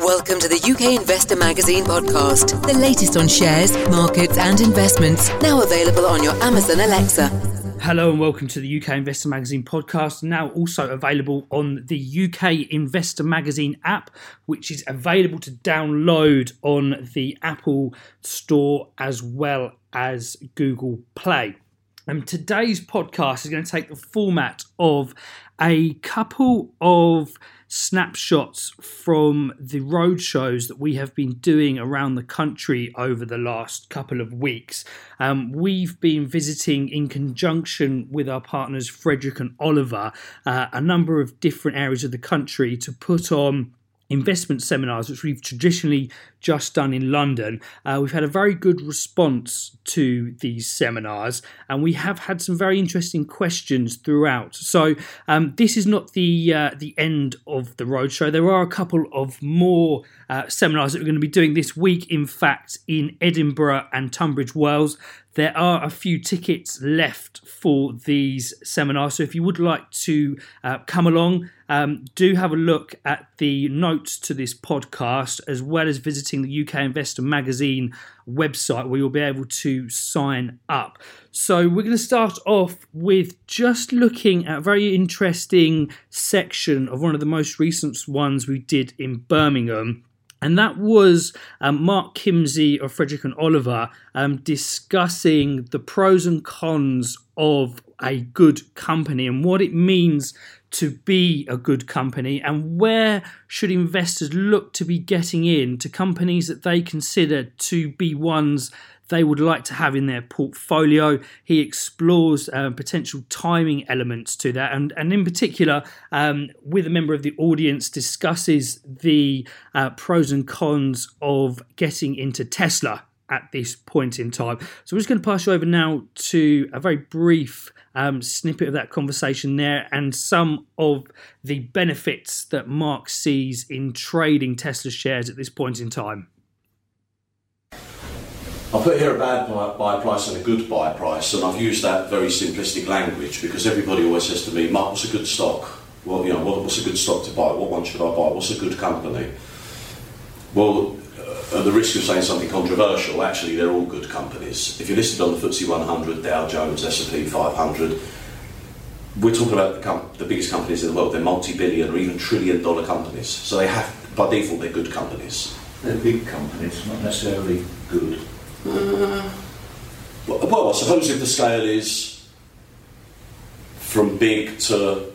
Welcome to the UK Investor Magazine podcast, the latest on shares, markets, and investments. Now available on your Amazon Alexa. Hello and welcome to the UK Investor Magazine podcast, now also available on the UK Investor Magazine app, which is available to download on the Apple Store as well as Google Play. And today's podcast is going to take the format of a couple of snapshots from the road shows that we have been doing around the country over the last couple of weeks. Um, we've been visiting in conjunction with our partners Frederick and Oliver uh, a number of different areas of the country to put on investment seminars, which we've traditionally just done in London. Uh, we've had a very good response to these seminars, and we have had some very interesting questions throughout. So um, this is not the uh, the end of the roadshow. There are a couple of more uh, seminars that we're going to be doing this week. In fact, in Edinburgh and Tunbridge Wells. There are a few tickets left for these seminars, so if you would like to uh, come along, um, do have a look at the notes to this podcast as well as visiting the UK Investor Magazine website where you'll be able to sign up. So, we're going to start off with just looking at a very interesting section of one of the most recent ones we did in Birmingham and that was um, Mark Kimsey of Frederick and Oliver um, discussing the pros and cons of a good company and what it means to be a good company and where should investors look to be getting in to companies that they consider to be ones they would like to have in their portfolio. He explores uh, potential timing elements to that, and, and in particular, um, with a member of the audience, discusses the uh, pros and cons of getting into Tesla at this point in time. So I'm just going to pass you over now to a very brief um, snippet of that conversation there and some of the benefits that Mark sees in trading Tesla shares at this point in time. I put here a bad buy price and a good buy price, and I've used that very simplistic language because everybody always says to me, "Mark, what's a good stock? Well, you know, what's a good stock to buy? What one should I buy? What's a good company?" Well, uh, at the risk of saying something controversial, actually, they're all good companies. If you're listed on the FTSE 100, Dow Jones, S&P 500, we're talking about the, com- the biggest companies in the world. They're multi-billion or even trillion-dollar companies. So they have, by default, they're good companies. They're big companies, not necessarily good. Uh, well, I suppose if the scale is from big to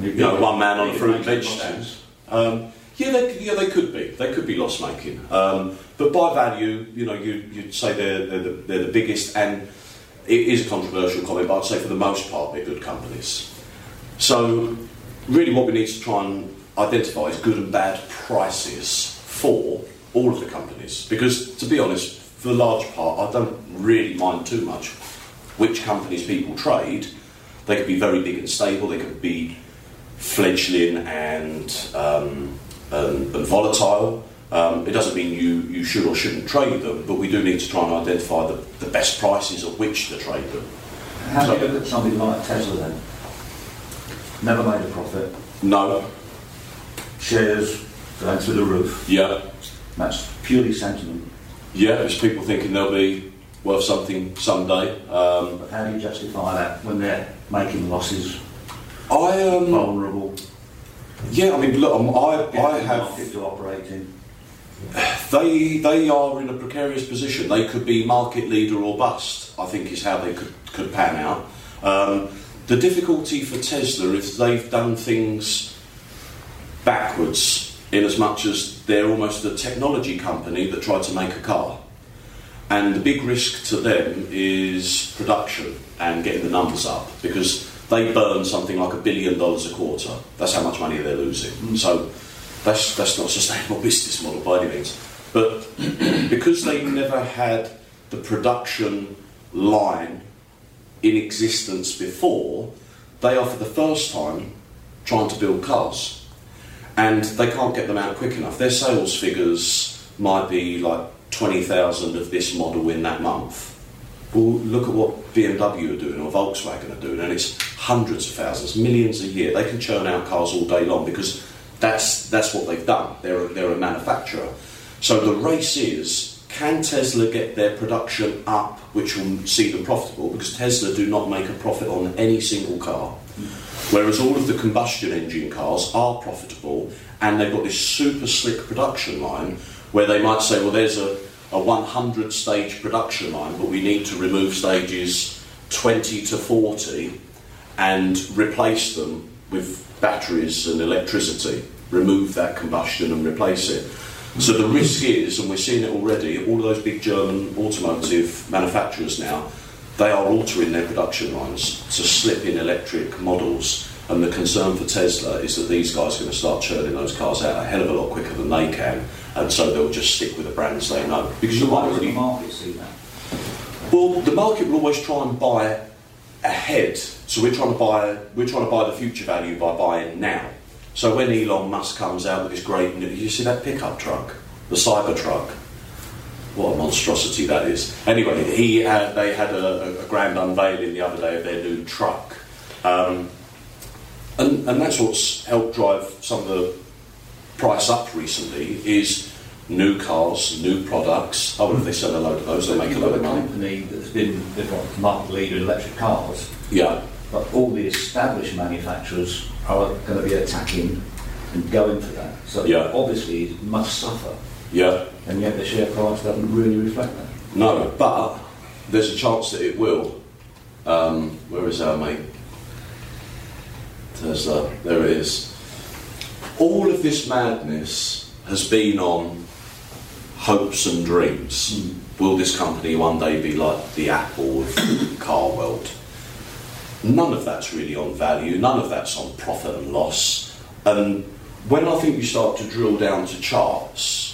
you know one man on a fruit and veg stand, um, yeah, they, yeah, they could be. They could be loss making. Um, but by value, you know, you, you'd say they're, they're, the, they're the biggest, and it is a controversial comment, but I'd say for the most part they're good companies. So, really, what we need to try and identify is good and bad prices for all of the companies. Because, to be honest, for the large part, I don't really mind too much which companies people trade. They could be very big and stable, they could be fledgling and, um, and, and volatile. Um, it doesn't mean you, you should or shouldn't trade them, but we do need to try and identify the, the best prices at which to trade them. How do you look at something like Tesla then? Never made a profit. No. Shares going through the roof. Yeah. That's purely sentiment. Yeah, there's people thinking they'll be worth something someday. Um, but how do you justify that when they're making losses? I um, vulnerable. Yeah, I mean, look, um, I I have market to operate in. They they are in a precarious position. They could be market leader or bust. I think is how they could could pan out. Um, the difficulty for Tesla is they've done things backwards in as much as they're almost a technology company that tried to make a car. And the big risk to them is production and getting the numbers up because they burn something like a billion dollars a quarter. That's how much money they're losing. Mm. So that's, that's not a sustainable business model by any means. But because they never had the production line in existence before, they are for the first time trying to build cars and they can't get them out quick enough. Their sales figures might be like 20,000 of this model in that month. Well, look at what BMW are doing or Volkswagen are doing, and it's hundreds of thousands, millions a year. They can churn out cars all day long because That's that's what they've done. They're a, they're a manufacturer. So the race is: can Tesla get their production up, which will see them profitable? Because Tesla do not make a profit on any single car, whereas all of the combustion engine cars are profitable, and they've got this super slick production line where they might say, well, there's a a 100 stage production line, but we need to remove stages 20 to 40 and replace them with batteries and electricity. Remove that combustion and replace it. So the risk is, and we're seeing it already, all those big German automotive manufacturers now, they are altering their production lines to slip in electric models. And the concern for Tesla is that these guys are going to start churning those cars out a hell of a lot quicker than they can, and so they'll just stick with the brands they know. Because you might does the already market see that? well, the market will always try and buy ahead. So we're trying to buy we're trying to buy the future value by buying now. So when Elon Musk comes out with his great, new- you see that pickup truck, the Cybertruck. What a monstrosity that is. Anyway, he had they had a, a grand unveiling the other day of their new truck, um, and and that's what's helped drive some of the price up recently. Is new cars, new products. Oh, well, if they sell a load of those, they make a load of money. company that's been the market leader in electric cars, Yeah, but all the established manufacturers are going to be attacking and going for that. So Yeah. obviously it must suffer, yeah. and yet the share price doesn't really reflect that. No, but there's a chance that it will. Um, where is our mate? Tesla. There it is. All of this madness has been on hopes and dreams. Will this company one day be like the Apple of the car world? None of that's really on value. None of that's on profit and loss. And when I think you start to drill down to charts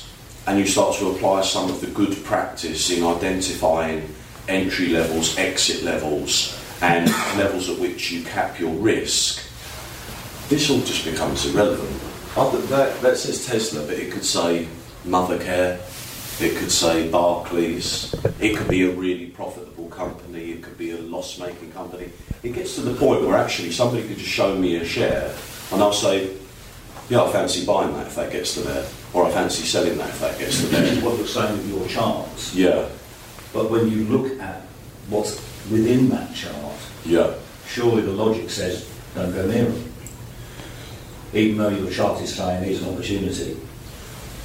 and you start to apply some of the good practice in identifying entry levels, exit levels, and levels at which you cap your risk, this all just becomes irrelevant. Other, that, that says Tesla, but it could say Mothercare, it could say Barclays, it could be a really profitable company, it could be a loss making company. It gets to the point where actually somebody could just show me a share and I'll say, yeah, I fancy buying that if that gets to there, or I fancy selling that if that gets to there. what you're saying with your charts. Yeah, But when you look at what's within that chart, yeah. surely the logic says don't go near them. Even though your chart is saying here's an opportunity.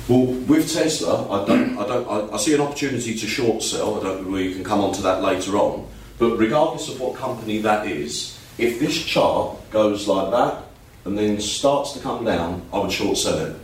Well, with Tesla, I don't, I don't, I, I see an opportunity to short sell. I don't. know where you can come on to that later on. But regardless of what company that is, if this chart goes like that and then starts to come down, I would short sell it.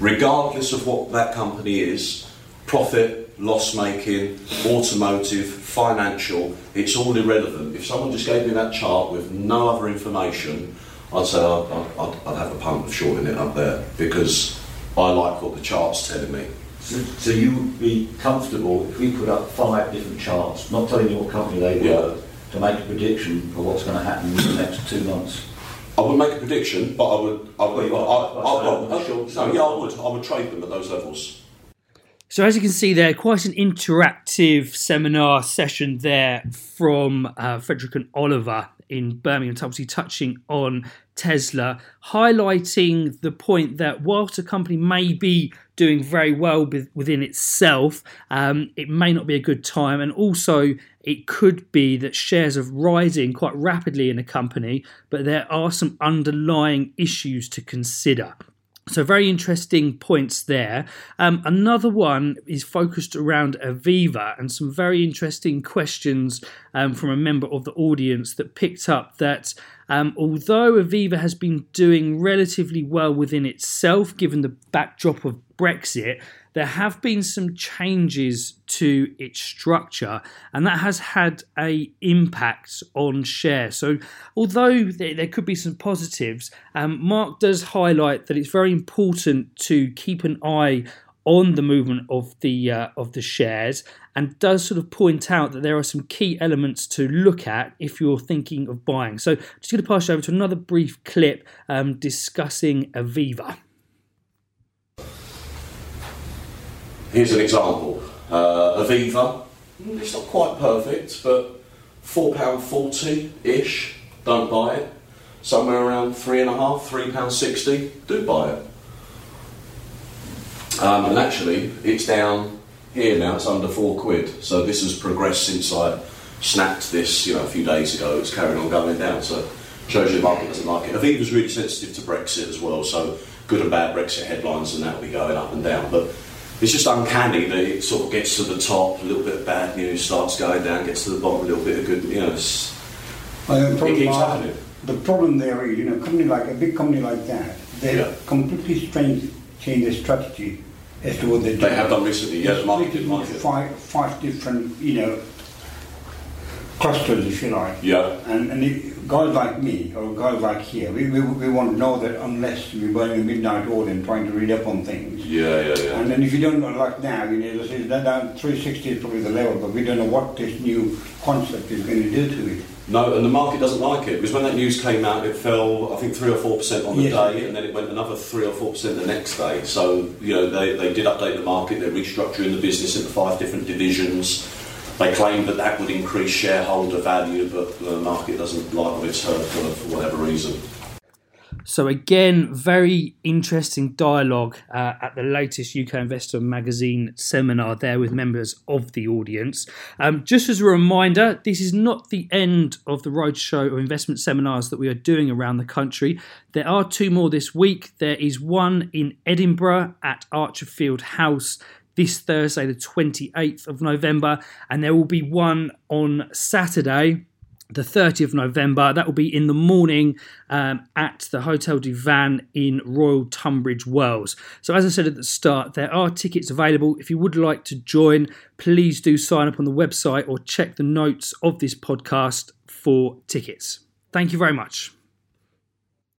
Regardless of what that company is, profit, loss making, automotive, financial, it's all irrelevant. If someone just gave me that chart with no other information, I'd say I'd, I'd, I'd have a punt of shorting it up there because I like what the chart's telling me. So, so you would be comfortable if we put up five different charts, not telling you what company they were, to make a prediction of what's going to happen in the next two months. I would make a prediction, but I would. I would. Well, you I, are. I, Well, I, so I, sure. no, yeah, I would. I would trade them at those levels. So, as you can see there, quite an interactive seminar session there from uh, Frederick and Oliver in Birmingham, obviously touching on Tesla, highlighting the point that whilst a company may be doing very well with- within itself, um, it may not be a good time, and also it could be that shares are rising quite rapidly in a company, but there are some underlying issues to consider. So, very interesting points there. Um, another one is focused around Aviva and some very interesting questions um, from a member of the audience that picked up that um, although Aviva has been doing relatively well within itself, given the backdrop of Brexit, there have been some changes to its structure and that has had a impact on share. So although there, could be some positives um, mark does highlight that it's very important to keep an eye on the movement of the uh, of the shares and does sort of point out that there are some key elements to look at if you're thinking of buying. So just going to pass you over to another brief clip um, discussing aviva Here's an example. Uh, Aviva. Mm, It's not quite perfect, but four pound forty ish. Don't buy it. Somewhere around three and a half, three pound sixty. Do buy it. Um, and actually, it's down here now. It's under four quid. So this has progressed since I snapped this, you know, a few days ago. It's carrying on going down. So shows you the market doesn't like it. Aviva's really sensitive to Brexit as well. So good and bad Brexit headlines and that will be going up and down. But it's just uncanny that it sort of gets to the top, a little bit of bad news starts going down, gets to the bottom, a little bit of good. You know, it's, Well, the problem, keeps are- happening. the problem there is, you know, company like a big company like that, they Yeah. completely strange change their strategy as to what they do. they have done recently. Yeah, the market it. Five, five different, you know, clusters, if you like. Yeah. And, and if guys like me or guys like here, we, we, we want to know that unless we're burning a midnight oil and trying to read up on things. Yeah, yeah, yeah. And then if you don't know, like now, you know, this is that down 360 is probably the level, but we don't know what this new concept is going to do to it. No, and the market doesn't like it because when that news came out, it fell, I think, three or four percent on the Yes. day, and then it went another three or four percent the next day. So, you know, they, they did update the market, they're restructuring the business into five different divisions. They claim that that would increase shareholder value, but the market doesn't like what it's heard for, for whatever reason. So again, very interesting dialogue uh, at the latest UK Investor Magazine seminar there with members of the audience. Um, just as a reminder, this is not the end of the roadshow or investment seminars that we are doing around the country. There are two more this week. There is one in Edinburgh at Archerfield House this Thursday, the 28th of November, and there will be one on Saturday the 30th of November. That will be in the morning um, at the Hotel du Vin in Royal Tunbridge Wells. So, as I said at the start, there are tickets available. If you would like to join, please do sign up on the website or check the notes of this podcast for tickets. Thank you very much.